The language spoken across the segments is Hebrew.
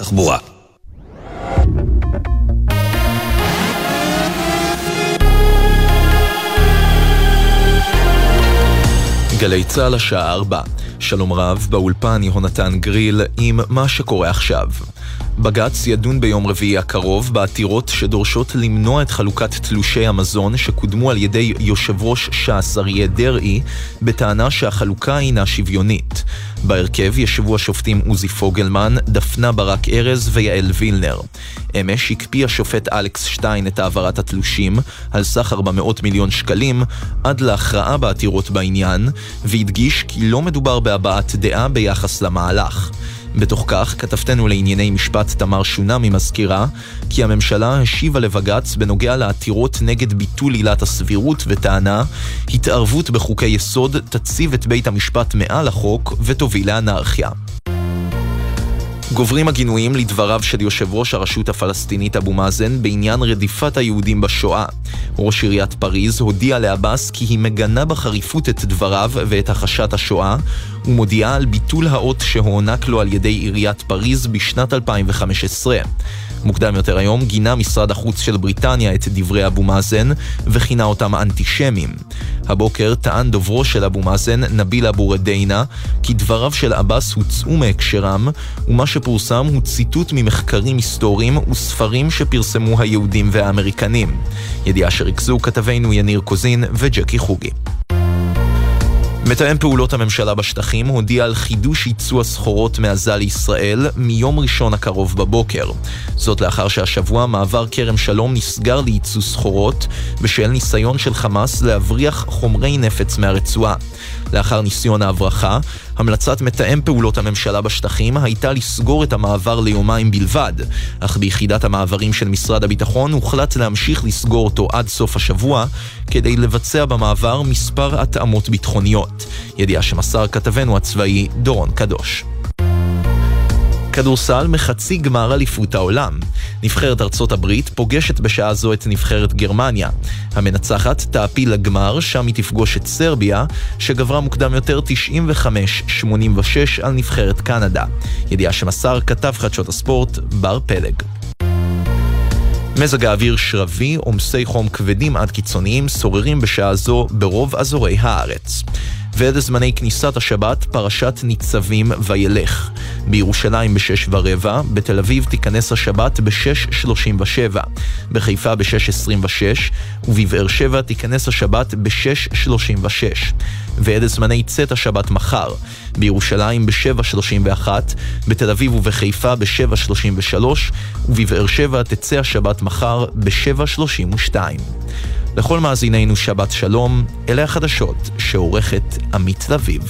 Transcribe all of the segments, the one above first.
התחבורה. גלי צה"ל השעה 4. שלום רב, באולפן יהונתן גריל עם מה שקורה עכשיו. בג"ץ ידון ביום רביעי הקרוב בעתירות שדורשות למנוע את חלוקת תלושי המזון שקודמו על ידי יושב ראש ש"ס אריה דרעי, בטענה שהחלוקה אינה שוויונית. בהרכב ישבו השופטים עוזי פוגלמן, דפנה ברק ארז ויעל וילנר. אמש הקפיא השופט אלכס שטיין את העברת התלושים על סך 400 מיליון שקלים עד להכרעה בעתירות בעניין, והדגיש כי לא מדובר בהבעת דעה ביחס למהלך. בתוך כך, כתבתנו לענייני משפט תמר שונמי מזכירה כי הממשלה השיבה לבג"ץ בנוגע לעתירות נגד ביטול עילת הסבירות וטענה התערבות בחוקי יסוד תציב את בית המשפט מעל החוק ותוביל לאנרכיה. גוברים הגינויים לדבריו של יושב ראש הרשות הפלסטינית אבו מאזן בעניין רדיפת היהודים בשואה. ראש עיריית פריז הודיע לעבאס כי היא מגנה בחריפות את דבריו ואת הכחשת השואה, ומודיעה על ביטול האות שהוענק לו על ידי עיריית פריז בשנת 2015. מוקדם יותר היום גינה משרד החוץ של בריטניה את דברי אבו מאזן וכינה אותם אנטישמים. הבוקר טען דוברו של אבו מאזן, נביל אבו רדיינה, כי דבריו של עבאס הוצאו מהקשרם, ומה שפורסם הוא ציטוט ממחקרים היסטוריים וספרים שפרסמו היהודים והאמריקנים. ידיעה שריכזו כתבינו יניר קוזין וג'קי חוגי. מתאם פעולות הממשלה בשטחים הודיע על חידוש ייצוא הסחורות מעזה לישראל מיום ראשון הקרוב בבוקר. זאת לאחר שהשבוע מעבר כרם שלום נסגר לייצוא סחורות בשל ניסיון של חמאס להבריח חומרי נפץ מהרצועה. לאחר ניסיון ההברחה, המלצת מתאם פעולות הממשלה בשטחים הייתה לסגור את המעבר ליומיים בלבד, אך ביחידת המעברים של משרד הביטחון הוחלט להמשיך לסגור אותו עד סוף השבוע, כדי לבצע במעבר מספר התאמות ביטחוניות. ידיעה שמסר כתבנו הצבאי דורון קדוש. כדורסל מחצי גמר אליפות העולם. נבחרת ארצות הברית פוגשת בשעה זו את נבחרת גרמניה. המנצחת תעפיל לגמר, שם היא תפגוש את סרביה, שגברה מוקדם יותר 95-86 על נבחרת קנדה. ידיעה שמסר כתב חדשות הספורט בר פלג. מזג האוויר שרבי, עומסי חום כבדים עד קיצוניים שוררים בשעה זו ברוב אזורי הארץ. ואלה זמני כניסת השבת, פרשת ניצבים וילך. בירושלים ב-6 ורבע, בתל אביב תיכנס השבת ב-6.37, בחיפה ב-6.26, ובבאר שבע תיכנס השבת ב-6.36. ואלה זמני צאת השבת מחר, בירושלים ב-7.31, בתל אביב ובחיפה ב-7.33, ובבאר שבע תצא השבת מחר ב-7.32. לכל מאזינינו שבת שלום, אלה החדשות שעורכת עמית לביא.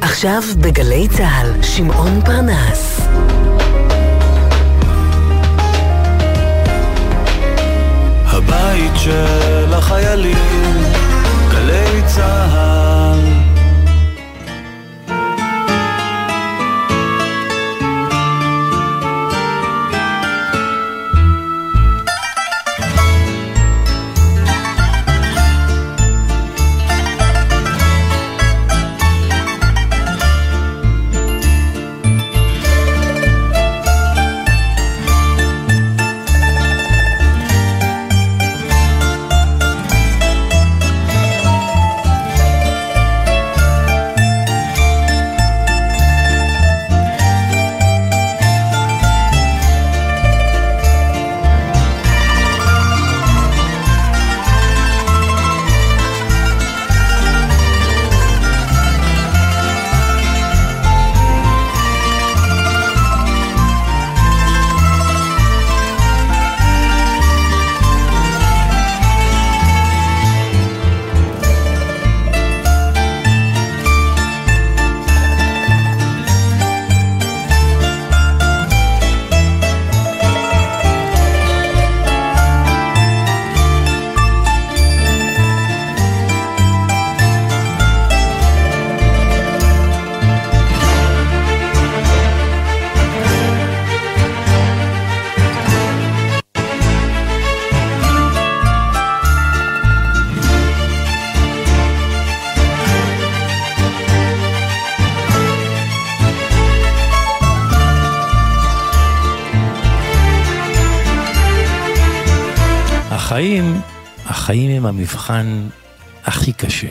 עכשיו בגלי צה"ל, שמעון פרנס. הבית של החיילים, גלי צה"ל המבחן הכי קשה.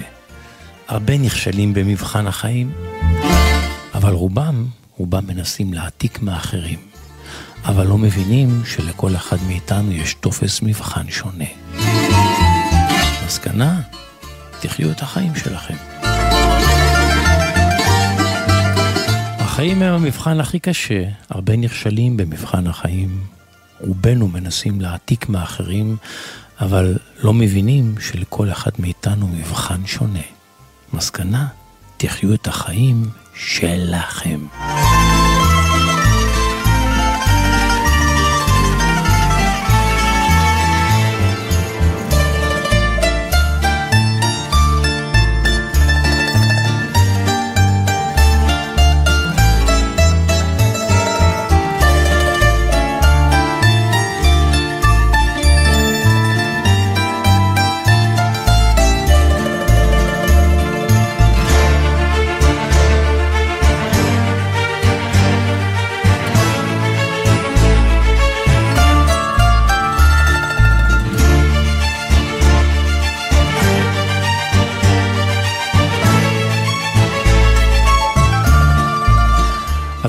הרבה נכשלים במבחן החיים, אבל רובם, רובם מנסים להעתיק מאחרים. אבל לא מבינים שלכל אחד מאיתנו יש טופס מבחן שונה. מסקנה, תחיו את החיים שלכם. החיים הם המבחן הכי קשה, הרבה נכשלים במבחן החיים. רובנו מנסים להעתיק מאחרים, אבל לא מבינים שלכל אחד מאיתנו מבחן שונה. מסקנה, תחיו את החיים שלכם.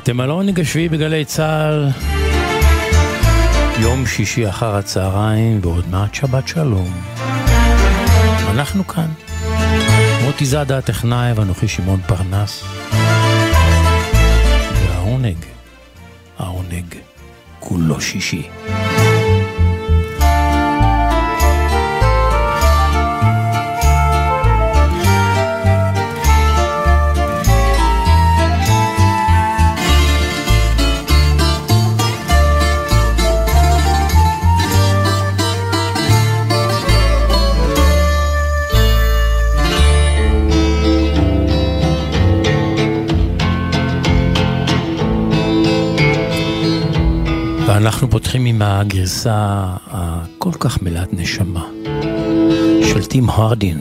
אתם על העונג השביעי בגלי צה"ל, יום שישי אחר הצהריים ועוד מעט שבת שלום. אנחנו כאן, מוטי זאדה הטכנאי ואנוכי שמעון פרנס. והעונג, העונג, כולו שישי. ואנחנו פותחים עם הגרסה הכל כך מלאת נשמה של טים הרדין.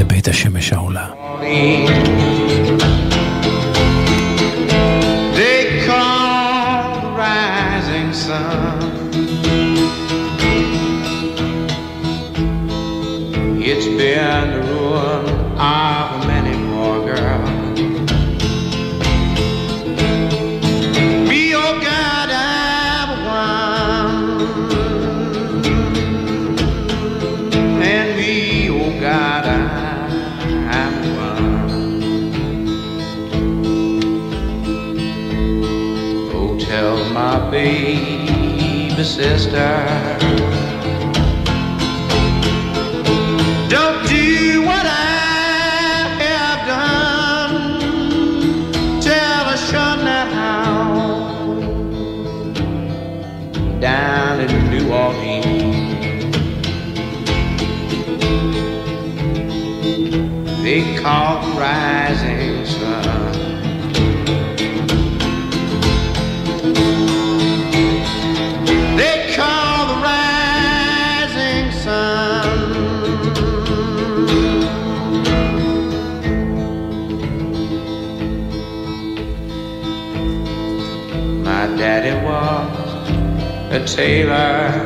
לבית השמש העולה. die. sailor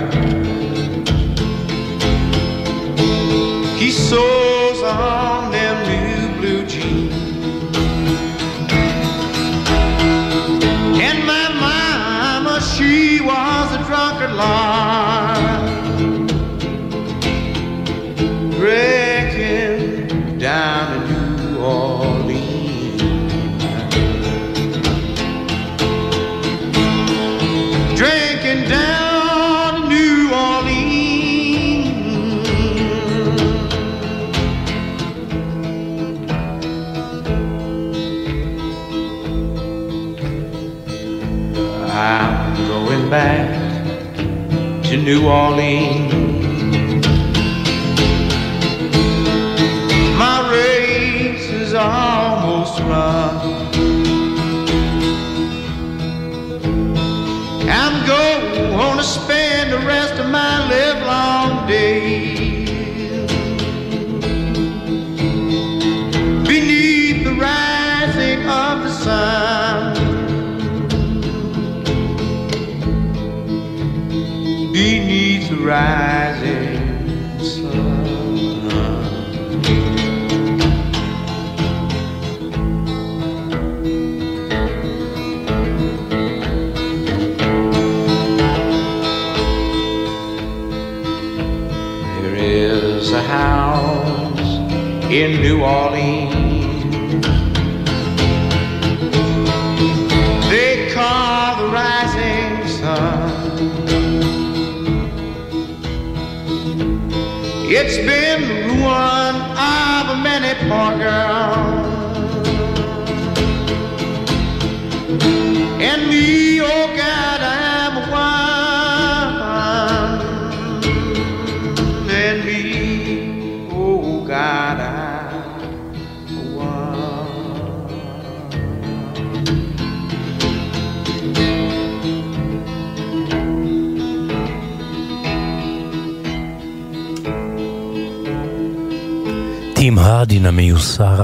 טים הרדין המיוסר,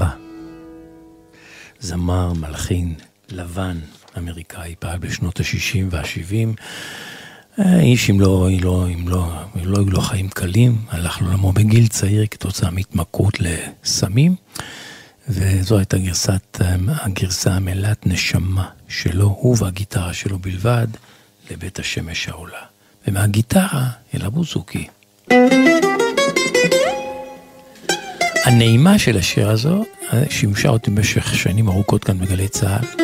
זמר, מלחין, לבן, אמריקאי, פעל בשנות ה-60 וה-70. איש אם לא, אם לא, אם לא, אם לא היו לו חיים קלים, הלך לעולמו בגיל צעיר כתוצאה מהתמכרות לסמים, וזו הייתה גרסת, הגרסה המלאת נשמה שלו, הוא והגיטרה שלו בלבד, לבית השמש העולה. ומהגיטרה אל הבוזוקי. הנעימה של השיר הזו שימשה אותי במשך שנים ארוכות כאן בגלי צה"ל.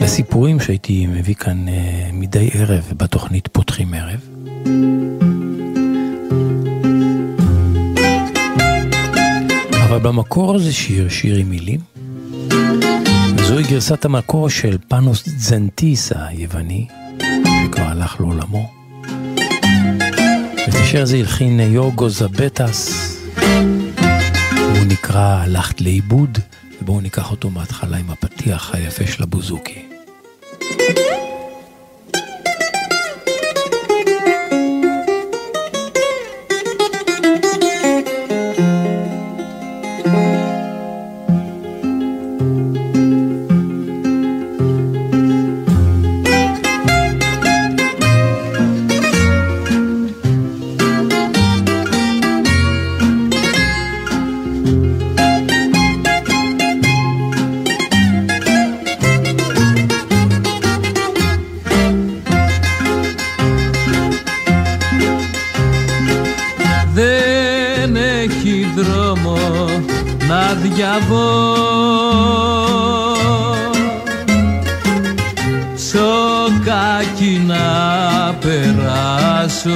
לסיפורים שהייתי מביא כאן uh, מדי ערב בתוכנית פותחים ערב. אבל במקור זה שיר, שיר עם מילים. וזוהי גרסת המקור של פאנוס זנטיס היווני, שכבר הלך לעולמו. את השיר הזה הלחין יורגו זבטס. הוא נקרא הלכת לאיבוד, ובואו ניקח אותו מההתחלה עם הפתיח היפה של הבוזוקי. Σοκάκι να περάσω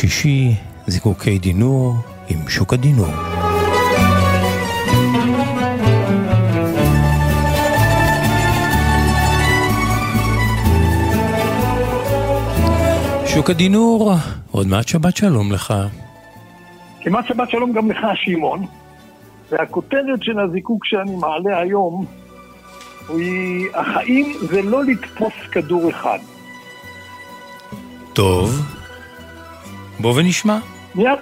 שישי, זיקוקי דינור עם שוק הדינור. שוק הדינור, עוד מעט שבת שלום לך. כמעט שבת שלום גם לך, שמעון. והכותרת של הזיקוק שאני מעלה היום היא החיים זה לא לתפוס כדור אחד. טוב, בוא ונשמע. מיד,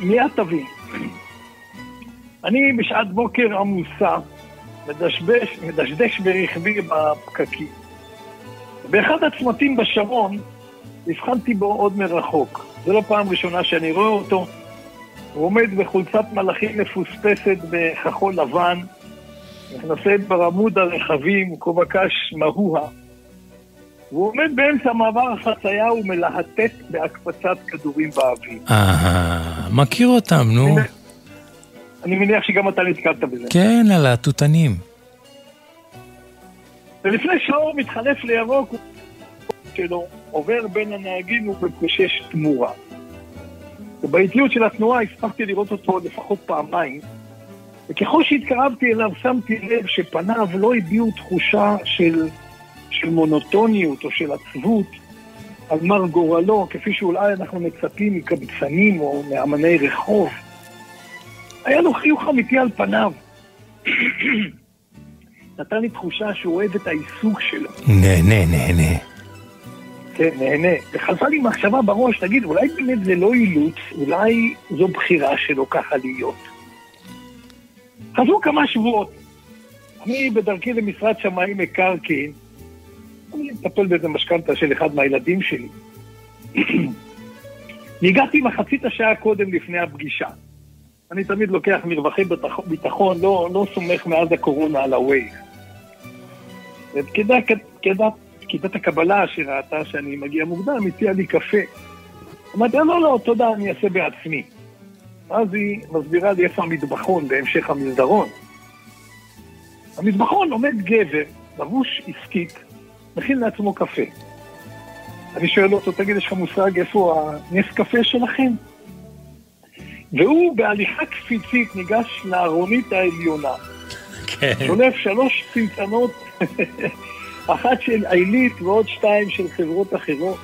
מיד תבין. אני בשעת בוקר עמוסה, מדשדש, מדשדש ברכבי בפקקים. באחד הצמתים בשרון הבחנתי בו עוד מרחוק. זו לא פעם ראשונה שאני רואה אותו. הוא עומד בחולצת מלאכים מפוספסת בכחול לבן, נכנסת ברמוד הרכבים, כובע קש מהוה. והוא עומד באמצע מעבר החצייה ומלהטט בהקפצת כדורים באוויר. אהה, מכיר אותם, נו. אני מניח שגם אתה נתקלת בזה. כן, על התותנים. ולפני שהאור מתחלף לירוק, הוא שלו עובר בין הנהגים ומקושש תמורה. ובאיטיות של התנועה הספקתי לראות אותו לפחות פעמיים, וככל שהתקרבתי אליו שמתי לב שפניו לא הביעו תחושה של, של מונוטוניות או של עצבות על מר גורלו, כפי שאולי אנחנו מצפים מקבצנים או מאמני רחוב. היה לו חיוך אמיתי על פניו. נתן לי תחושה שהוא אוהב את העיסוק שלו. נהנה, נהנה. כן, נהנה. וחזרה לי מחשבה בראש, תגיד, אולי באמת זה לא אילוץ, אולי זו בחירה שלו ככה להיות. חזרו כמה שבועות. אני בדרכי למשרד שמאי מקרקעין, אני מטפל באיזה משכנתה של אחד מהילדים שלי. הגעתי מחצית השעה קודם לפני הפגישה. אני תמיד לוקח מרווחי ביטחון, לא, לא סומך מאז הקורונה על ה-Waze. ופקידת הקבלה שראתה שאני מגיע מוקדם, הציעה לי קפה. אמרתי, לא, לא, תודה, אני אעשה בעצמי. אז היא מסבירה לי איפה המטבחון בהמשך המסדרון. במטבחון עומד גבר, לבוש עסקית, מכין לעצמו קפה. אני שואל אותו, תגיד, יש לך מושג איפה הנס קפה שלכם? והוא בהליכה קפיצית ניגש לארונית העליונה. כן. שולף שלוש צנצנות, אחת של עילית ועוד שתיים של חברות אחרות.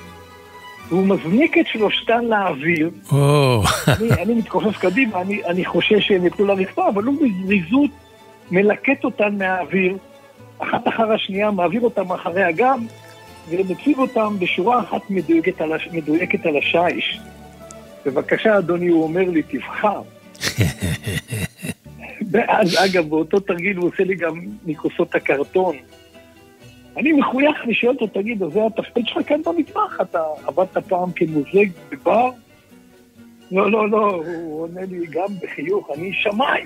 והוא מזניק את שלושתן לאוויר. או, אני, אני מתכופף קדימה, אני, אני חושש שהם יפלו לרצפה, אבל הוא בזריזות מלקט אותן מהאוויר, אחת אחר השנייה, מעביר אותן אחרי הגב, ומציב אותן בשורה אחת מדויקת על, הש... מדויקת על השיש. בבקשה, אדוני, הוא אומר לי, תבחר. ואז, אגב, באותו תרגיל הוא עושה לי גם מכוסות הקרטון. אני מחוייך, אני שואל אותו, תגיד, אז זה התפקיד שלך כאן במטבח? אתה עבדת פעם כמוזג בבר? לא, לא, לא, הוא עונה לי גם בחיוך, אני שמאי.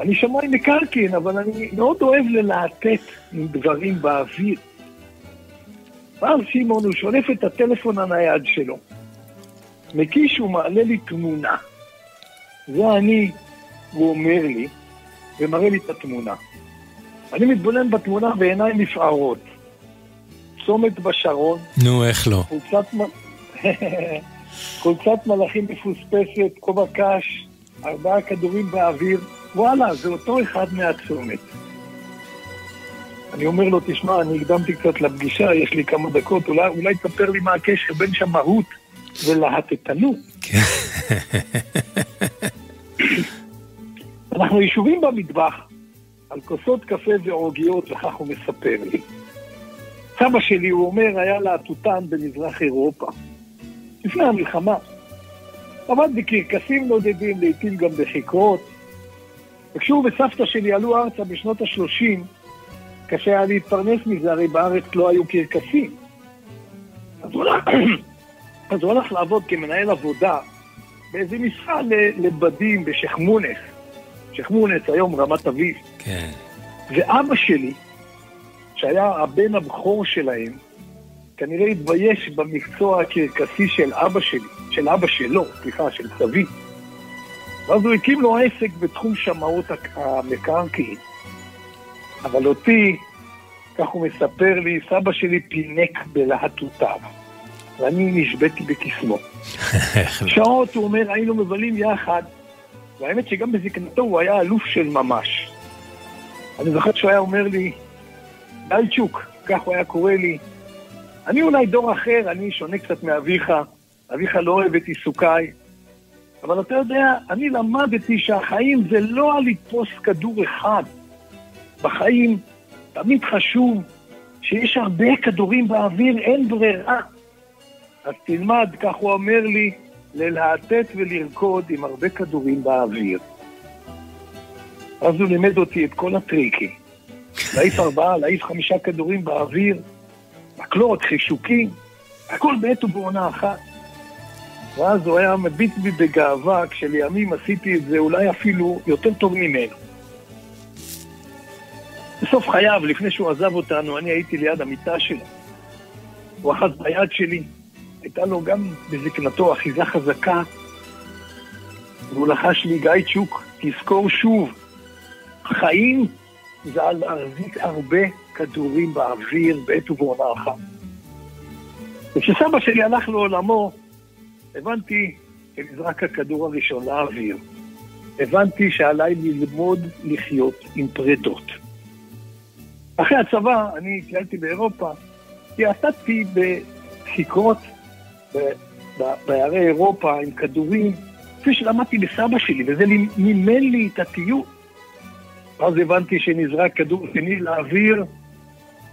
אני שמאי מקרקעין, אבל אני מאוד אוהב ללהטט עם דברים באוויר. ואז שמעון, הוא שולף את הטלפון הנייד שלו. מקיש ומעלה לי תמונה. זה אני, הוא אומר לי, ומראה לי את התמונה. אני מתבונן בתמונה בעיניים נפערות. צומת בשרון, נו, איך לא? חולצת, מ- חולצת מלאכים מפוספסת, כובע קש, ארבעה כדורים באוויר. וואלה, זה אותו אחד מהצומת. אני אומר לו, תשמע, אני הקדמתי קצת לפגישה, יש לי כמה דקות, אולי, אולי תספר לי מה הקשר בין שמאות ולהטטנות. אנחנו ישובים במטבח על כוסות קפה ועוגיות, וכך הוא מספר לי. סבא שלי, הוא אומר, היה להטוטן במזרח אירופה. לפני המלחמה. עבד בקרקסים נודדים, לעיתים גם בחקרות. וכשהוא וסבתא שלי עלו ארצה בשנות ה-30, קשה היה להתפרנס מזה, הרי בארץ לא היו קרקסים. אז הוא הלך, אז הוא הלך לעבוד כמנהל עבודה באיזה משרה ל- לבדים בשייח' מונס. שייח' מונס, היום רמת אביב. כן. ואבא שלי, שהיה הבן הבכור שלהם, כנראה התבייש במקצוע הקרקסי של אבא שלי, של אבא שלו, סליחה, של סבי. ואז הוא הקים לו עסק בתחום שמאות המקרקעין. אבל אותי, כך הוא מספר לי, סבא שלי פינק בלהטוטיו. ואני נשבתי בקסמו. שעות, הוא אומר, היינו מבלים יחד, והאמת שגם בזקנתו הוא היה אלוף של ממש. אני זוכר שהוא היה אומר לי, דלצ'וק, כך הוא היה קורא לי, אני אולי דור אחר, אני שונה קצת מאביך, אביך לא אוהב את עיסוקיי, אבל אתה יודע, אני למדתי שהחיים זה לא על לתפוס כדור אחד. בחיים תמיד חשוב שיש הרבה כדורים באוויר, אין ברירה. אז תלמד, כך הוא אומר לי, ללהטט ולרקוד עם הרבה כדורים באוויר. אז הוא לימד אותי את כל הטריקים. להעיף ארבעה, להעיף חמישה כדורים באוויר, מקלות, חישוקים, הכל בעת ובעונה אחת. ואז הוא היה מביט בי בגאווה, כשלימים עשיתי את זה אולי אפילו יותר טוב ממנו. בסוף חייו, לפני שהוא עזב אותנו, אני הייתי ליד המיטה שלו. הוא אחז ביד שלי, הייתה לו גם בזקנתו אחיזה חזקה, והוא לחש לי, גיא צ'וק, תזכור שוב, חיים זה על להחזיק הרבה כדורים באוויר בעת ובעונה אחת. וכשסבא שלי הלך לעולמו, הבנתי שנזרק הכדור הראשון לאוויר. הבנתי שעליי ללמוד לחיות עם פרדות. אחרי הצבא, אני טיילתי באירופה, תיעתתי בכיכרות בערי אירופה עם כדורים, כפי שלמדתי לסבא שלי, וזה מימן לי את הטיול. אז הבנתי שנזרק כדור שני לאוויר,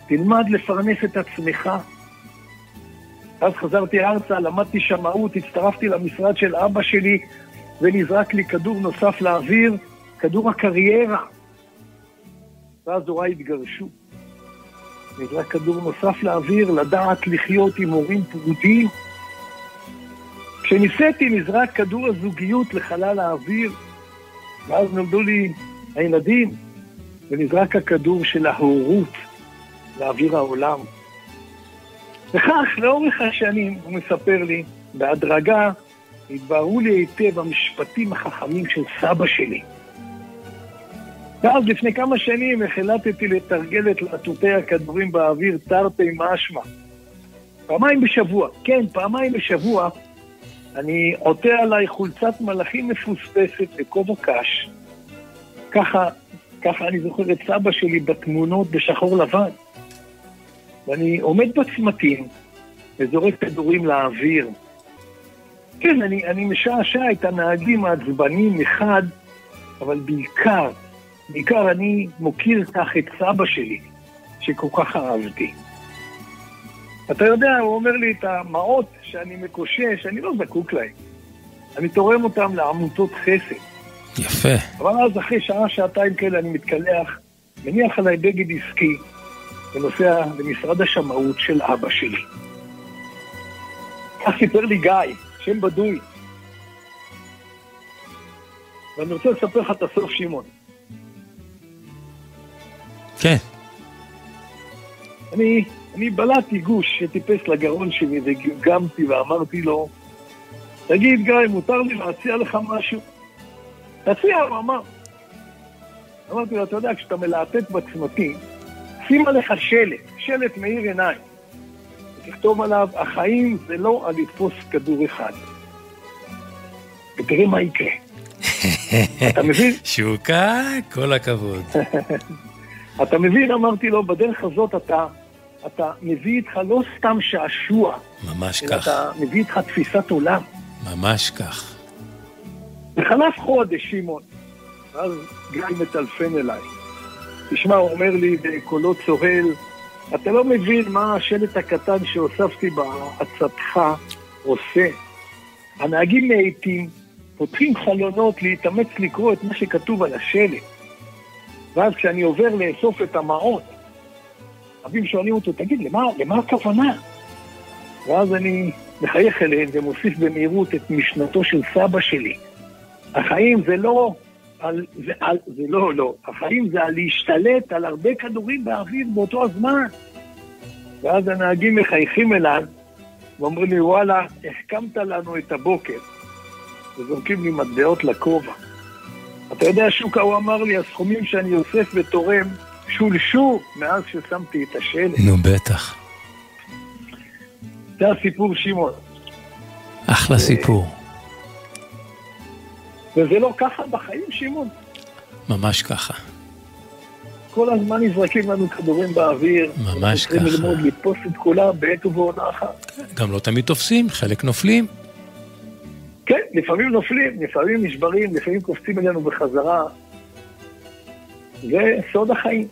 תלמד לפרנס את עצמך. אז חזרתי ארצה, למדתי שמאות, הצטרפתי למשרד של אבא שלי, ונזרק לי כדור נוסף לאוויר, כדור הקריירה. ואז הוריי התגרשו. נזרק כדור נוסף לאוויר, לדעת לחיות עם הורים פרודים. כשניסיתי נזרק כדור הזוגיות לחלל האוויר, ואז נולדו לי הילדים, ונזרק הכדור של ההורות לאוויר העולם. וכך, לאורך השנים, הוא מספר לי, בהדרגה התבררו לי היטב המשפטים החכמים של סבא שלי. ואז לפני כמה שנים החלטתי לתרגל את להטוטי הכדורים באוויר תרתי משמע. פעמיים בשבוע, כן, פעמיים בשבוע, אני עוטה עליי חולצת מלאכים מפוספסת וכובע קש. ככה, ככה אני זוכר את סבא שלי בתמונות בשחור לבן. ואני עומד בצמתים וזורק כדורים לאוויר. כן, אני, אני משעשע את הנהגים העצבניים מחד, אבל בעיקר, בעיקר אני מוקיר כך את סבא שלי, שכל כך אהבתי. אתה יודע, הוא אומר לי את המעות שאני מקושש, אני לא זקוק להם. אני תורם אותם לעמותות חסד. יפה. אבל אז אחרי שעה, שעתיים כאלה אני מתקלח, מניח עליי בגד עסקי, ונוסע למשרד השמאות של אבא שלי. כך סיפר לי גיא, שם בדוי. ואני רוצה לספר לך את הסוף, שמעון. כן. אני, אני בלעתי גוש שטיפס לגרון שלי וגמתי ואמרתי לו, תגיד, גיא, מותר לי להציע לך משהו? תציע, הוא אמר. אמרתי לו, אתה יודע, כשאתה מלהטט בצמתים, שים עליך שלט, שלט מאיר עיניים. ותכתוב עליו, החיים זה לא על לתפוס כדור אחד. ותראה מה יקרה. אתה מבין? שוקה, כל הכבוד. אתה מבין, אמרתי לו, בדרך הזאת אתה, אתה מביא איתך לא סתם שעשוע, ממש כך. אתה מביא איתך תפיסת עולם. ממש כך. וחלף חודש, שמעון, ואז גיא מטלפן אליי. תשמע, הוא אומר לי בקולו צוהל, אתה לא מבין מה השלט הקטן שהוספתי בעצתך עושה. הנהגים מאיטים, פותחים חלונות להתאמץ לקרוא את מה שכתוב על השלט. ואז כשאני עובר לאסוף את המעות, רבים שואלים אותו, תגיד, למה, למה הכוונה? ואז אני מחייך אליהם ומוסיף במהירות את משנתו של סבא שלי. החיים זה לא על, זה, על, זה לא, לא. החיים זה על להשתלט על הרבה כדורים באוויר באותו הזמן. ואז הנהגים מחייכים אליו ואומרים לי, וואלה, החכמת לנו את הבוקר. וזורקים לי מטבעות לכובע. אתה יודע, שוקה, הוא אמר לי, הסכומים שאני אוסף ותורם שולשו מאז ששמתי את השלט. נו, בטח. זה הסיפור שמעון. אחלה סיפור. וזה לא ככה בחיים, שמעון. ממש ככה. כל הזמן נזרקים לנו כדורים באוויר. ממש צריכים ככה. ללמוד לתפוס את כולם בעת ובעונה אחת. גם לא תמיד תופסים, חלק נופלים. כן, לפעמים נופלים, לפעמים נשברים, לפעמים קופצים אלינו בחזרה. זה סוד החיים.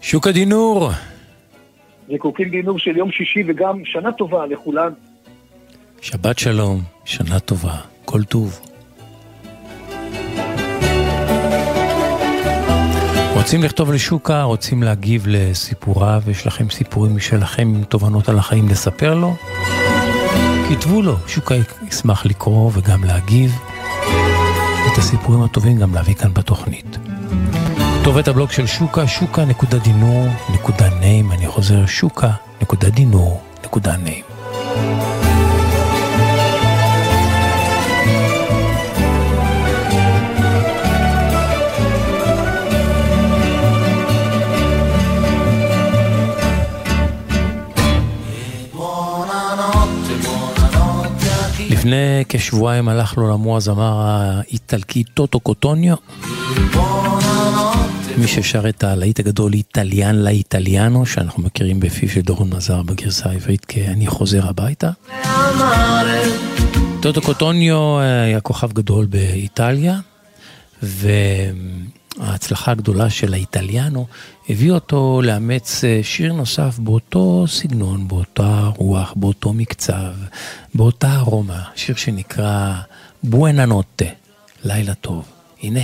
שוק הדינור, זיקוקים דינור של יום שישי וגם שנה טובה לכולן. שבת שלום, שנה טובה, כל טוב. רוצים לכתוב לשוקה, רוצים להגיב לסיפוריו, יש לכם סיפורים משלכם עם תובנות על החיים לספר לו? כתבו לו, שוקה ישמח לקרוא וגם להגיב. את הסיפורים הטובים גם להביא כאן בתוכנית. כתובת הבלוג של שוקה, שוקה.דינור.ניים, אני חוזר, שוקה.דינור.ניים. לפני כשבועיים הלך לעולמו הזמר האיטלקי טוטו קוטוניו. מי ששר את הלהיט הגדול איטליאן לאיטליאנו, שאנחנו מכירים בפיו של דורון מזר בגרסה העברית כ"אני חוזר הביתה". טוטו קוטוניו היה כוכב גדול באיטליה, וההצלחה הגדולה של האיטליאנו הביא אותו לאמץ אה, שיר נוסף באותו סגנון, באותה רוח, באותו מקצב, באותה ארומה, שיר שנקרא בואנה נוטה, לילה טוב. הנה,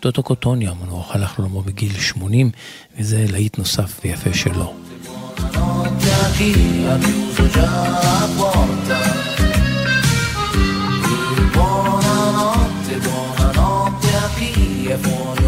טוטו קוטוניו המנוח הלך לעולמו בגיל 80, וזה להיט נוסף ויפה שלו. Buonanotte, buonanotte a chi è fuori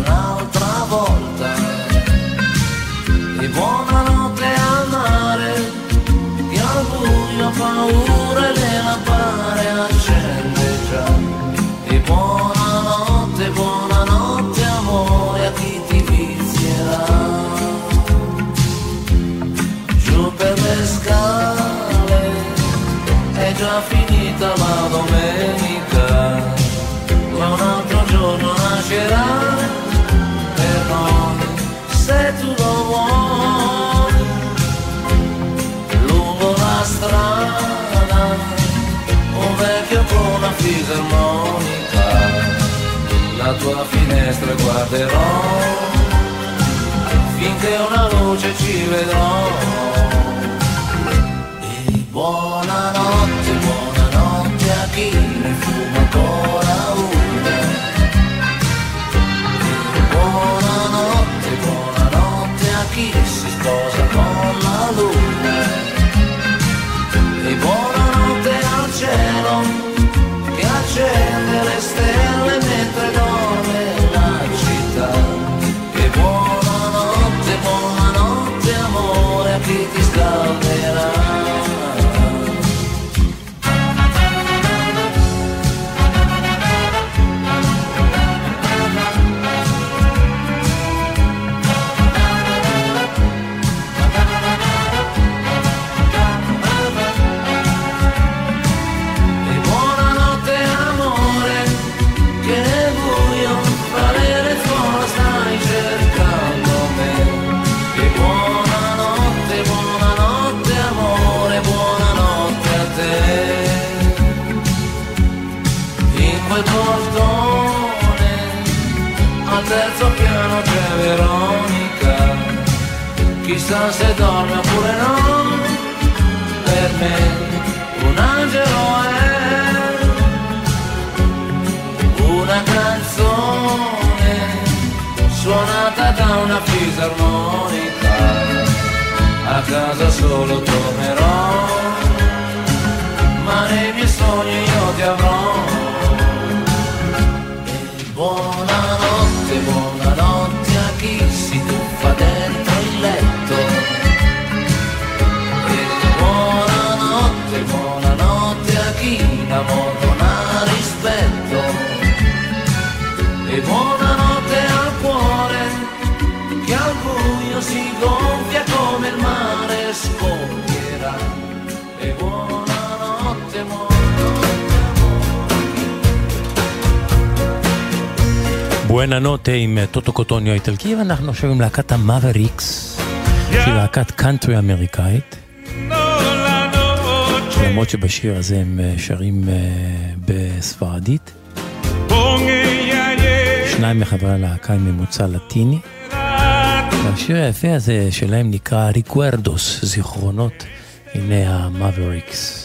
tua finestra guarderò, finché una luce ci vedrò. E buonanotte, buonanotte a chi ne fuma ancora una. E buonanotte, buonanotte a chi Quel portone, al terzo piano c'è Veronica, chissà se dorme oppure no, per me un angelo è. Una canzone suonata da una fisarmonica. A casa solo tornerò ma nei miei sogni io ti avrò dinamo non ha rispetto. E buonanotte al cuore che al buio si gonfia come il mare scoppierà e buonanotte amore בואננות עם טוטו קוטוניו האיטלקי ואנחנו עכשיו עם להקת המאבריקס, yeah. שהיא להקת למרות שבשיר הזה הם אה, שרים אה, בספרדית. שניים מחברי הלהקה הם ממוצא לטיני. והשיר היפה הזה שלהם נקרא ריקוורדוס, זיכרונות, הנה המאבריקס.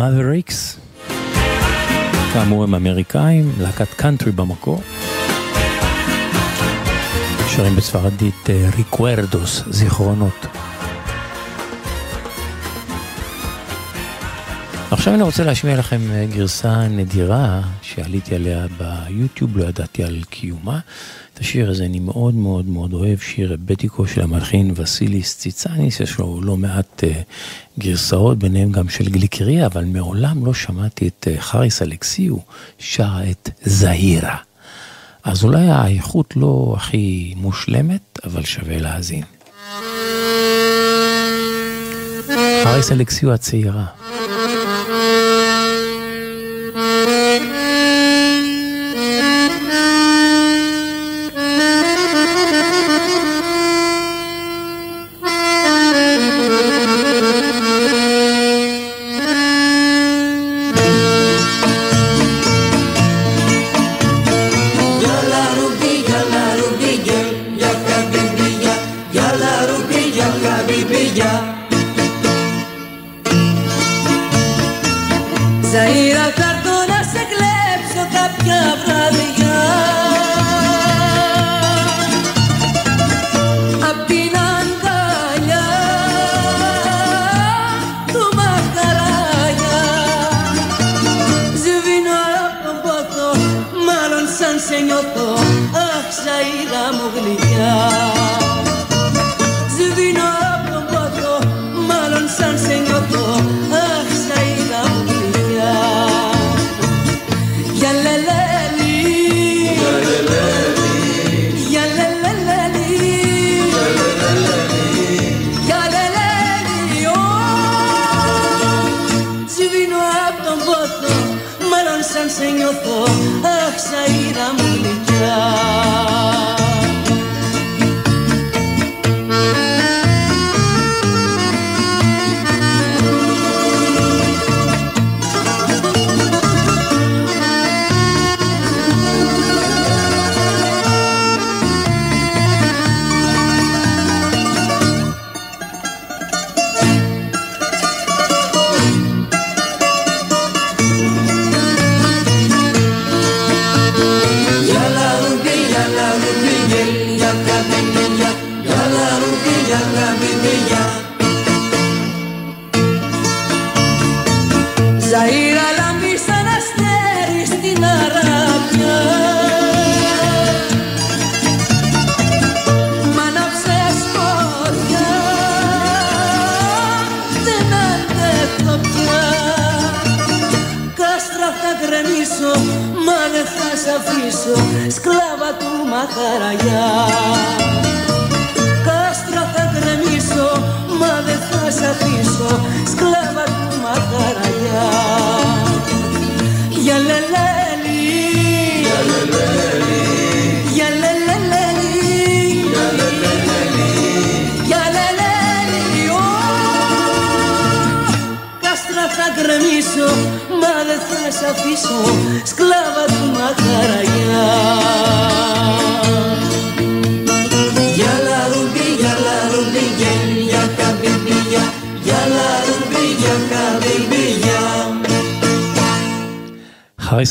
המאבריקס, כאמור הם אמריקאים, להקת קאנטרי במקור. שרים בספרדית Recuerdos, זיכרונות. עכשיו אני רוצה להשמיע לכם גרסה נדירה שעליתי עליה ביוטיוב, לא ידעתי על קיומה. את השיר הזה אני מאוד מאוד מאוד אוהב, שיר רבטיקו של המלחין וסיליס ציצניס, יש לו לא מעט אה, גרסאות, ביניהם גם של גליקריה, אבל מעולם לא שמעתי את אה, חריס אלכסיו שרה את זהירה. אז אולי האיכות לא הכי מושלמת, אבל שווה להאזין. חריס אלכסיו הצעירה.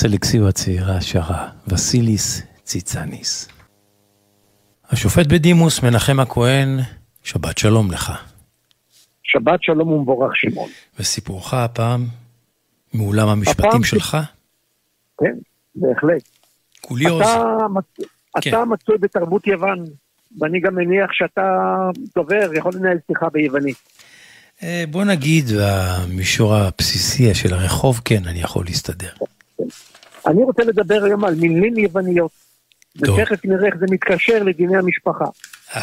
אלכסיו הצעירה שרה, וסיליס ציצניס. השופט בדימוס מנחם הכהן, שבת שלום לך. שבת שלום ומבורך שמעון. וסיפורך הפעם מאולם המשפטים הפעם שלך? כן, בהחלט. קוליוז. אתה, מצ... כן. אתה מצוי בתרבות יוון, ואני גם מניח שאתה דובר, יכול לנהל שיחה ביוונית. אה, בוא נגיד, במישור הבסיסי של הרחוב, כן, אני יכול להסתדר. אני רוצה לדבר היום על מילים יווניות. ותכף נראה איך זה מתקשר לדיני המשפחה.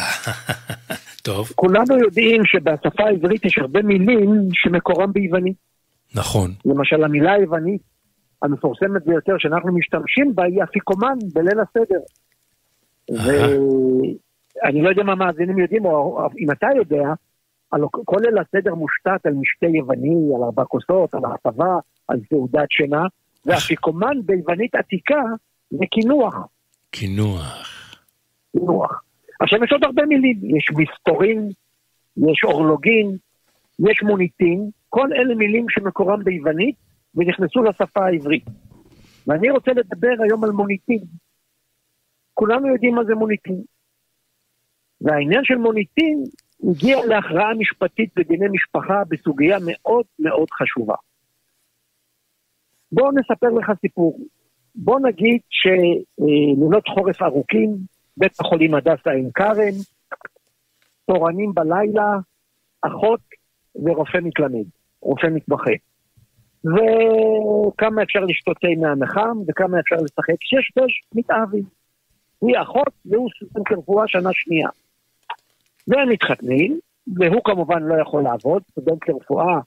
טוב. כולנו יודעים שבשפה העברית יש הרבה מילים שמקורם ביוונית. נכון. למשל המילה היוונית המפורסמת ביותר שאנחנו משתמשים בה היא אפיקומן בליל הסדר. ואני לא יודע מה המאזינים יודעים, או אם אתה יודע, כל ליל הסדר מושתת על משתה יווני, על ארבע כוסות, על ההטבה, על סעודת שינה. ואפיקומן ביוונית עתיקה זה קינוח. קינוח. קינוח. עכשיו יש עוד הרבה מילים, יש מסתורין, יש אורלוגין, יש מוניטין, כל אלה מילים שמקורם ביוונית ונכנסו לשפה העברית. ואני רוצה לדבר היום על מוניטין. כולנו יודעים מה זה מוניטין. והעניין של מוניטין הגיע להכרעה משפטית בדיני משפחה בסוגיה מאוד מאוד חשובה. בואו נספר לך סיפור. בוא נגיד שלילות חורף ארוכים, בית החולים הדסה עין כרם, תורנים בלילה, אחות ורופא מתלמד, רופא מתמחה. וכמה אפשר לשתות תה מהנחם, וכמה אפשר לשחק שש בש, מתאהבים. היא אחות והוא סטודנט לרפואה שנה שנייה. והם מתחתנים, והוא כמובן לא יכול לעבוד, סטודנט לרפואה,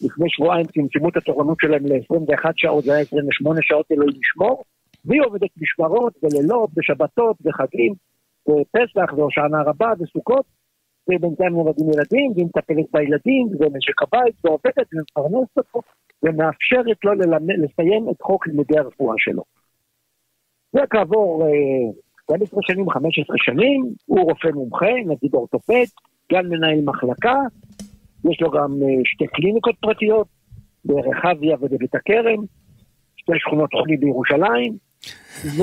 לפני שבועיים צמצמו את התורנות שלהם ל-21 שעות, זה היה 28 שעות אלוהים לשמור, והיא עובדת משמרות ולילות ושבתות וחגים, ופסח והושענא רבה וסוכות, ובינתיים נולדים ילדים, והיא מטפלת בילדים, ומשק הבית, ועובדת ומפרנסת אותו, ומאפשרת לו ללמד, לסיים את חוק לימודי הרפואה שלו. וכעבור אה, 12 שנים, 15 שנים, הוא רופא מומחה, נגיד אורתופד, גם מנהל מחלקה, יש לו גם אה, שתי קליניקות פרטיות, ברחביה ובבית הכרם, שתי שכונות חולי בירושלים, ו...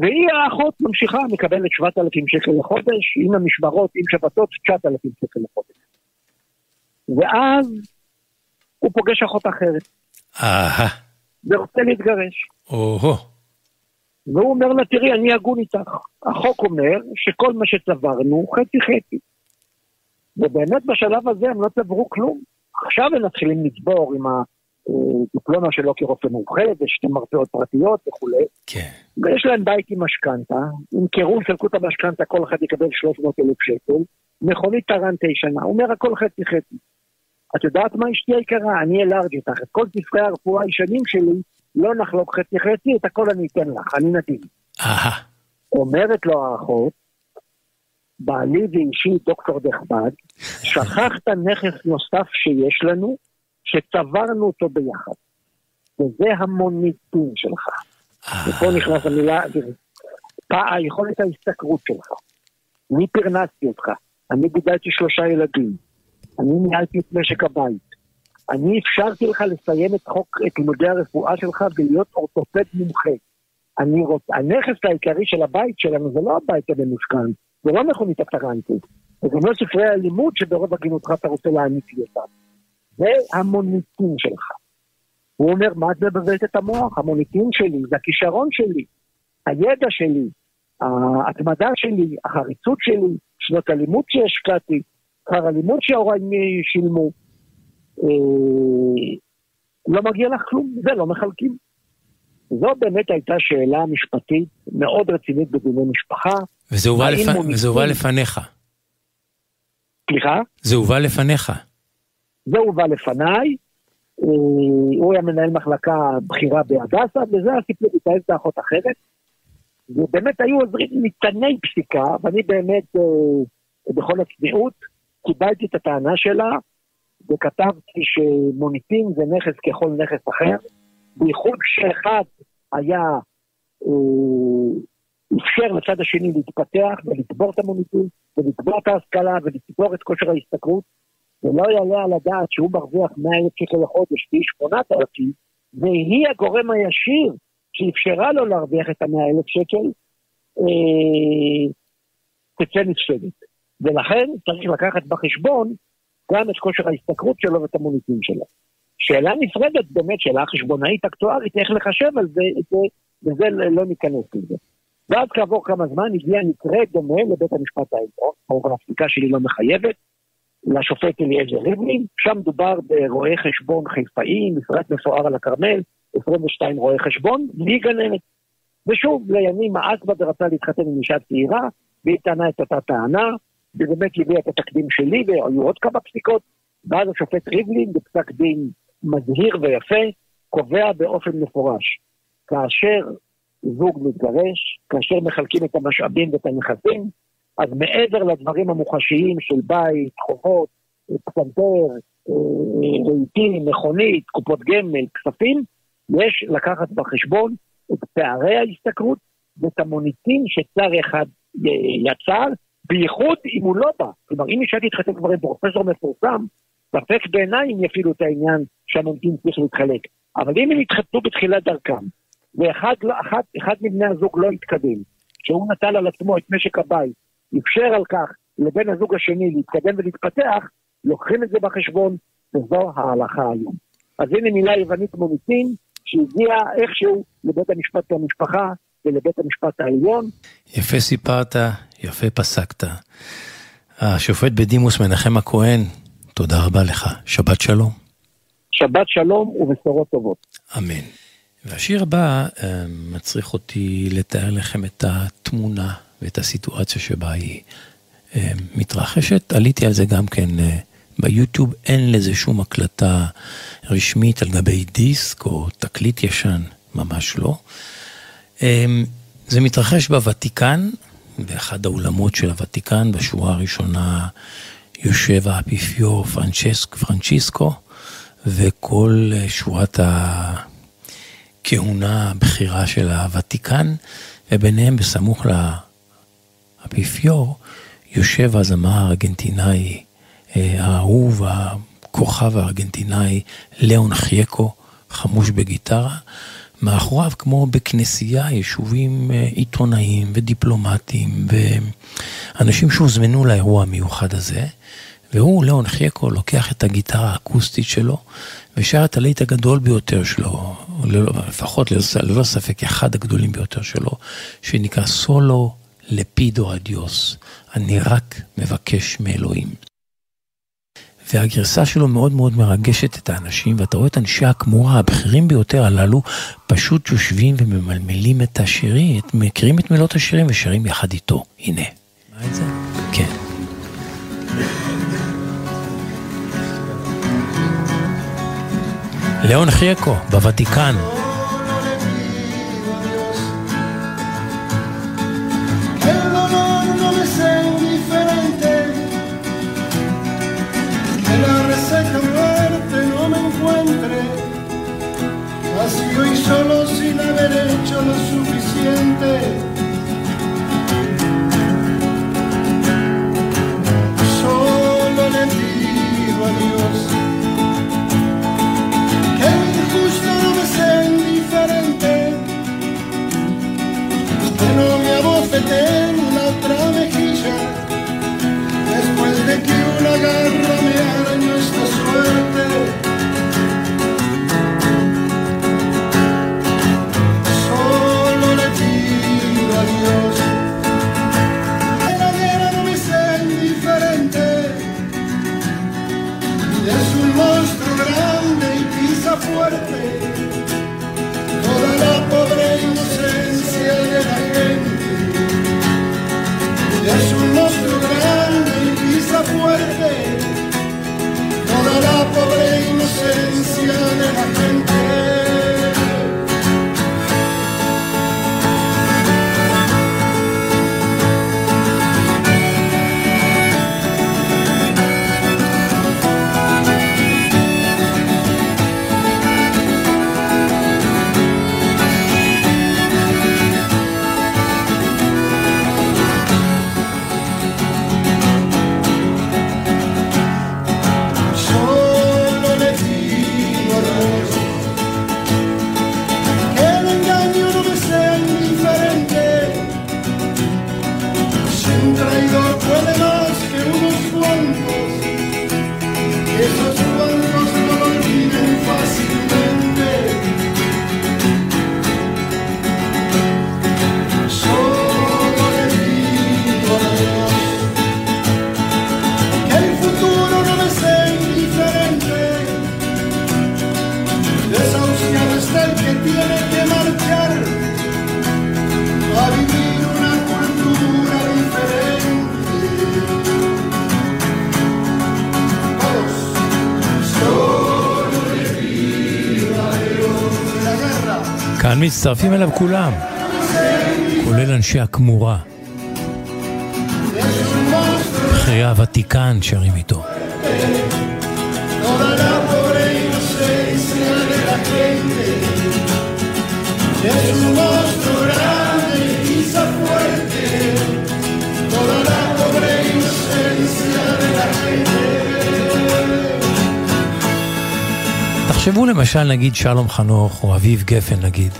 והיא האחות ממשיכה, מקבלת 7,000 שקל לחודש, עם המשמרות, עם שבתות, 9,000 שקל לחודש. ואז הוא פוגש אחות אחרת, אהה, ורוצה להתגרש. או-הו. והוא אומר לה, תראי, אני הגון איתך. החוק אומר שכל מה שצברנו, חצי חצי. ובאמת בשלב הזה הם לא צברו כלום. עכשיו הם מתחילים לצבור עם הדיפלומה שלו כרופא מומחה, ושתי מרפאות פרטיות וכולי. כן. ויש להם בית עם משכנתה, ימכרו, יסלקו את המשכנתה, כל אחד יקבל 300 אלף שקל, מכונית טרנטה ישנה, הוא אומר הכל חצי חצי. את יודעת מה אשתי היקרה? אני אלארג' איתך, את כל ספרי הרפואה הישנים שלי, לא נחלוק חצי חצי, את הכל אני אתן לך, אני נדיב. אהה. אומרת לו האחות, בעלי ואישי דוקטור נכבד, שכחת נכס נוסף שיש לנו, שצברנו אותו ביחד. וזה המוניטין שלך. ופה נכנס המילה, פע- יכולת ההשתכרות שלך. אני פרנסתי אותך, אני גידלתי שלושה ילדים, אני ניהלתי את משק הבית, אני אפשרתי לך לסיים את חוק, את לימודי הרפואה שלך ולהיות אורתופד מומחה. אני רוצה, הנכס העיקרי של הבית שלנו זה לא הבית הממושכן, זה לא מכונית הטרנטית, וזה לא ספרי הלימוד שברוב הגינותך אתה רוצה להעניק לי אותם. זה המוניטין שלך. הוא אומר, מה את מבזבזת את המוח? המוניטין שלי, זה הכישרון שלי, הידע שלי, ההתמדה שלי, החריצות שלי, שנות הלימוד שהשקעתי, שכר הלימוד שהוריי שילמו. אה, לא מגיע לך כלום, זה לא מחלקים. זו באמת הייתה שאלה משפטית מאוד רצינית בדיני משפחה. וזה הובא לפ- וזה הובא לפניך. סליחה? זה הובא לפניך. זה הובא לפניי, הוא היה מנהל מחלקה בכירה בהדסה, וזה הסיפור, התאהב באחות אחרת. ובאמת היו עוזרים ניתני פסיקה, ואני באמת, אה, בכל הצניעות, קיבלתי את הטענה שלה, וכתבתי שמוניטין זה נכס ככל נכס אחר, בייחוד שאחד היה, אה, אפשר לצד השני להתפתח ולצבור את המוניטין, ולצבור את ההשכלה ולצבור את כושר ההשתכרות, ולא יעלה על הדעת שהוא מרוויח 100 אלף שקל לחודש, פי 8,000, והיא הגורם הישיר שאפשרה לו להרוויח את ה-100 אלף שקל, אה, תצא נפסדת. ולכן צריך לקחת בחשבון גם את כושר ההשתכרות שלו ואת המוניטין שלו. שאלה נפרדת באמת, שאלה חשבונאית אקטוארית, איך לחשב על זה, את זה וזה לא ניכנס לזה. ואז כעבור כמה זמן הגיע מקרה דומה לבית המשפט העליון, כמובן הפסיקה שלי לא מחייבת, לשופט אליעזר ריבלין, שם מדובר ברואי חשבון חיפאי, מפרט מפואר על הכרמל, 22 רואי חשבון, בלי גננת. ושוב, לימים מאס בה ורצה להתחתן עם אישה צעירה, והיא טענה את אותה טענה, ובאמת הביאה את התקדים שלי, והיו עוד כמה פסיקות, ואז השופט ריבלין, בפסק דין מזהיר ויפה, קובע באופן מפורש, כאשר זוג מתגרש, כאשר מחלקים את המשאבים ואת הנכסים, אז מעבר לדברים המוחשיים של בית, חובות, פסנתר, אה, רהיטים, מכונית, קופות גמל, כספים, יש לקחת בחשבון את פערי ההשתכרות ואת המוניטין שצר אחד אה, יצר, בייחוד אם הוא לא בא. כלומר, אם אישה תתחתן כבר עם פרופסור מפורסם, ספק בעיניי אם יפעילו את העניין שהממתין צריך להתחלק. אבל אם הם יתחתנו בתחילת דרכם, ואחד לא, אחד, אחד מבני הזוג לא יתקדם, שהוא נטל על עצמו את משק הבית, אפשר על כך לבן הזוג השני להתקדם ולהתפתח, לוקחים את זה בחשבון, וזו ההלכה היום. אז הנה מילה יוונית מוניטין, שהגיעה איכשהו לבית המשפט למשפחה ולבית המשפט העליון. יפה סיפרת, יפה פסקת. השופט בדימוס מנחם הכהן, תודה רבה לך. שבת שלום. שבת שלום ובשורות טובות. אמן. והשיר הבא אה, מצריך אותי לתאר לכם את התמונה ואת הסיטואציה שבה היא אה, מתרחשת. עליתי על זה גם כן אה, ביוטיוב, אין לזה שום הקלטה רשמית על גבי דיסק או תקליט ישן, ממש לא. זה מתרחש בוותיקן, באחד האולמות של הוותיקן, בשורה הראשונה יושב האפיפיור פרנצ'סק, פרנצ'יסקו, וכל שורת הכהונה הבכירה של הוותיקן, וביניהם בסמוך לאפיפיור יושב הזמר הארגנטינאי אה, האהוב, הכוכב הארגנטינאי ליאון חייקו, חמוש בגיטרה. מאחוריו, כמו בכנסייה, יישובים אה, עיתונאים ודיפלומטים ואנשים שהוזמנו לאירוע המיוחד הזה. והוא, ליאון חייקו, לוקח את הגיטרה האקוסטית שלו ושר את הלהיט הגדול ביותר שלו, לפחות ללא ספק אחד הגדולים ביותר שלו, שנקרא סולו לפידו אדיוס, אני רק מבקש מאלוהים. והגרסה שלו מאוד מאוד מרגשת את האנשים, ואתה רואה את אנשי הכמורה הבכירים ביותר הללו, פשוט יושבים וממלמלים את השירים, מכירים את מילות השירים ושרים יחד איתו. הנה. מה את זה? כן. ליאון חיייקו, בוותיקן. el dolor no me sea indiferente, que la reseca muerte no me encuentre, vacío y solo sin haber hecho lo suficiente. vete מצטרפים אליו כולם, כולל אנשי הכמורה. חיי הוותיקן שרים איתו. Es un monstruo grande y fuerte, toda la תחשבו למשל נגיד שלום חנוך או אביב גפן נגיד.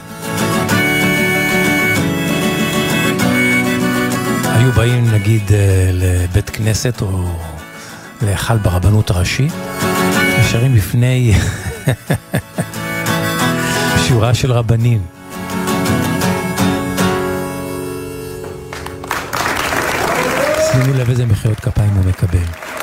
היו באים נגיד אה, לבית כנסת או להיכל ברבנות הראשית, נשארים לפני שורה של רבנים. שימו לב איזה מחיאות כפיים הוא מקבל.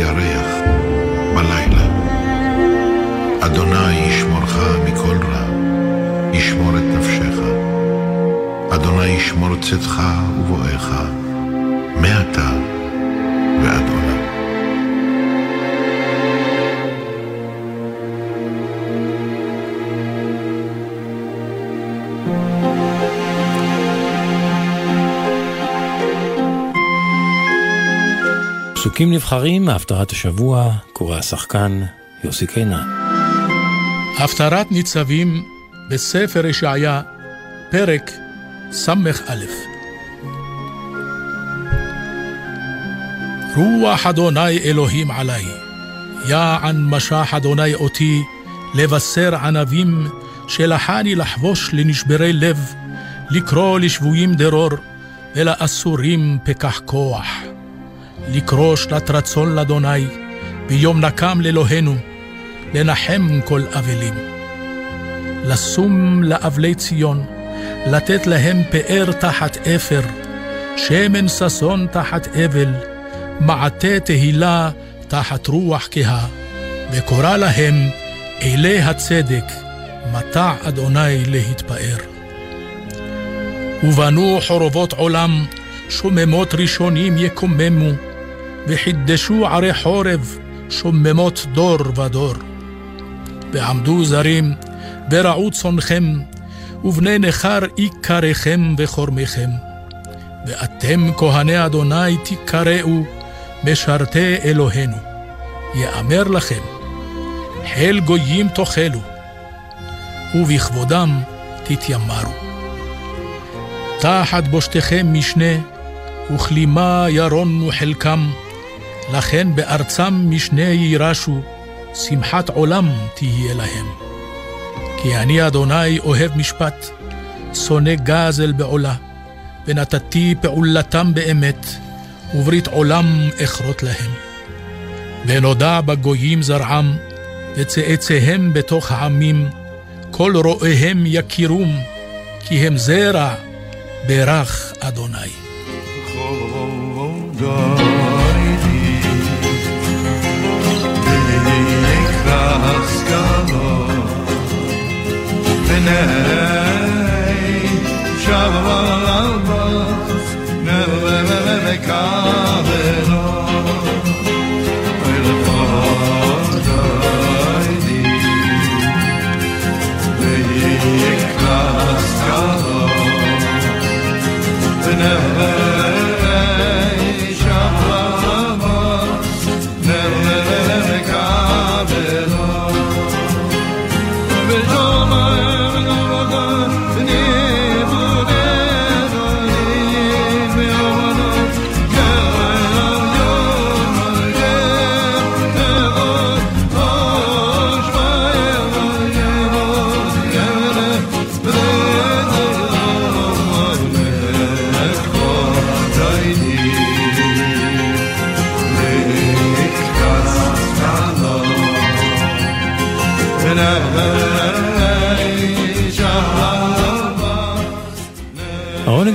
יככה וירח בלילה. אדוני ישמורך מכל רע, ישמור את נפשך. אדוני ישמור צאתך ובואך, מעתה פסוקים נבחרים מהפטרת השבוע, קורא השחקן יוסי קינן. הפטרת ניצבים בספר ישעיה, פרק ס"א. רוח אדוני אלוהים עלי, יען משח אדוני אותי, לבשר ענבים, שלחני לחבוש לנשברי לב, לקרוא לשבויים דרור, ולאסורים פקח כוח. לקרוא שנת רצון לאדוני, ביום נקם לאלוהינו, לנחם כל אבלים. לשום לאבלי ציון, לתת להם פאר תחת אפר, שמן ששון תחת אבל, מעטה תהילה תחת רוח כהה, וקורא להם אלי הצדק, מטע אדוני להתפאר. ובנו חורבות עולם, שוממות ראשונים יקוממו, וחידשו ערי חורב, שוממות דור ודור. ועמדו זרים, ורעו צונכם, ובני נכר עיקריכם וחורמיכם. ואתם כהני אדוני תקראו, משרתי אלוהינו. יאמר לכם, חיל גויים תאכלו, ובכבודם תתיימרו. תחת בושתכם משנה, וכלימה ירונו חלקם, לכן בארצם משנה יירשו, שמחת עולם תהיה להם. כי אני אדוני אוהב משפט, שונא גזל בעולה, ונתתי פעולתם באמת, וברית עולם אכרות להם. ונודע בגויים זרעם, וצאצאיהם בתוך העמים, כל רואיהם יכירום, כי הם זרע ברך אדוני. העונג never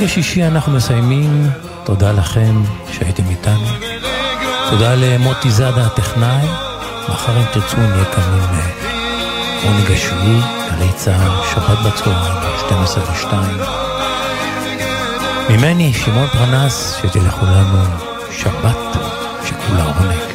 השישי אנחנו מסיימים. תודה לכם שהייתם איתנו. תודה למוטי זאדה הטכנאי. מחר אם תרצו נהיה כאן עם אה, עונג השביעי, גלי צה"ל, שבת בצהריים, 12 ו-2. ממני, שמעון פרנס, שתהיה לכולנו שבת שכולה עונג.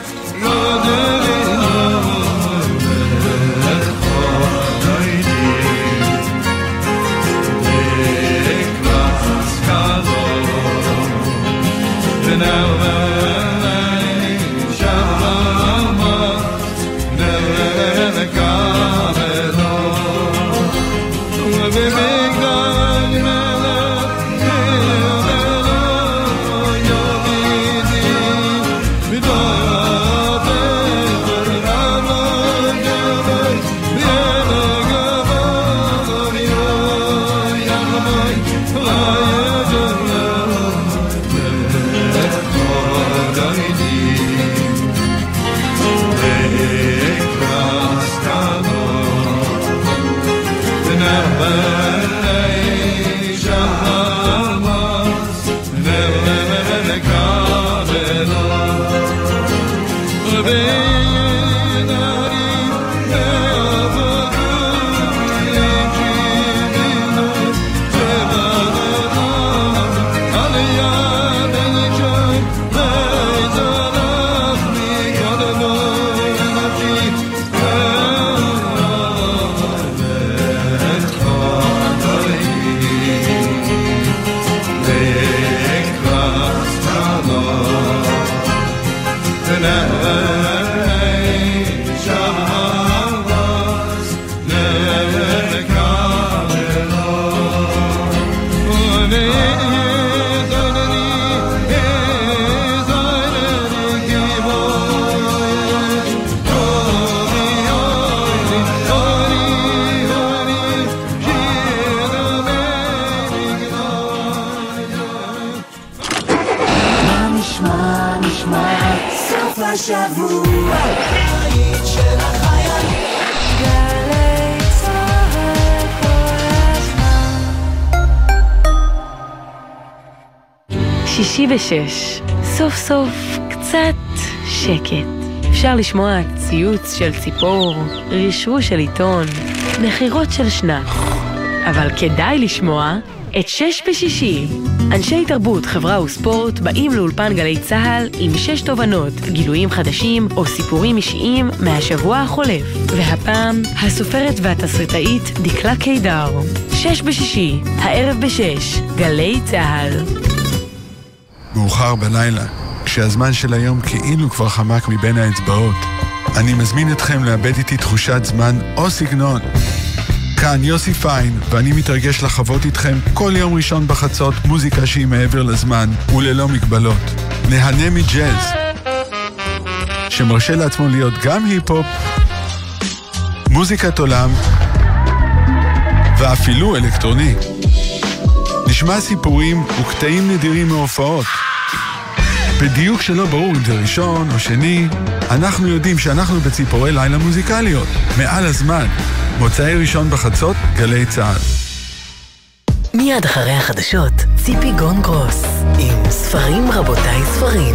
בשש, סוף סוף קצת שקט. אפשר לשמוע ציוץ של ציפור, רשרוש של עיתון, נחירות של שנץ. אבל כדאי לשמוע את שש בשישי. אנשי תרבות, חברה וספורט באים לאולפן גלי צה"ל עם שש תובנות, גילויים חדשים או סיפורים אישיים מהשבוע החולף. והפעם, הסופרת והתסריטאית דקלה קידר. שש בשישי, הערב בשש, גלי צה"ל. מאוחר בלילה, כשהזמן של היום כאילו כבר חמק מבין האצבעות. אני מזמין אתכם לאבד איתי תחושת זמן או סגנון. כאן יוסי פיין, ואני מתרגש לחוות איתכם כל יום ראשון בחצות מוזיקה שהיא מעבר לזמן וללא מגבלות. נהנה מג'אז, שמרשה לעצמו להיות גם היפ-הופ, מוזיקת עולם ואפילו אלקטרוני. נשמע סיפורים וקטעים נדירים מהופעות. בדיוק שלא ברור אם זה ראשון או שני, אנחנו יודעים שאנחנו בציפורי לילה מוזיקליות, מעל הזמן. מוצאי ראשון בחצות, גלי צה"ל. מיד אחרי החדשות, ציפי גון גרוס, עם ספרים רבותיי ספרים.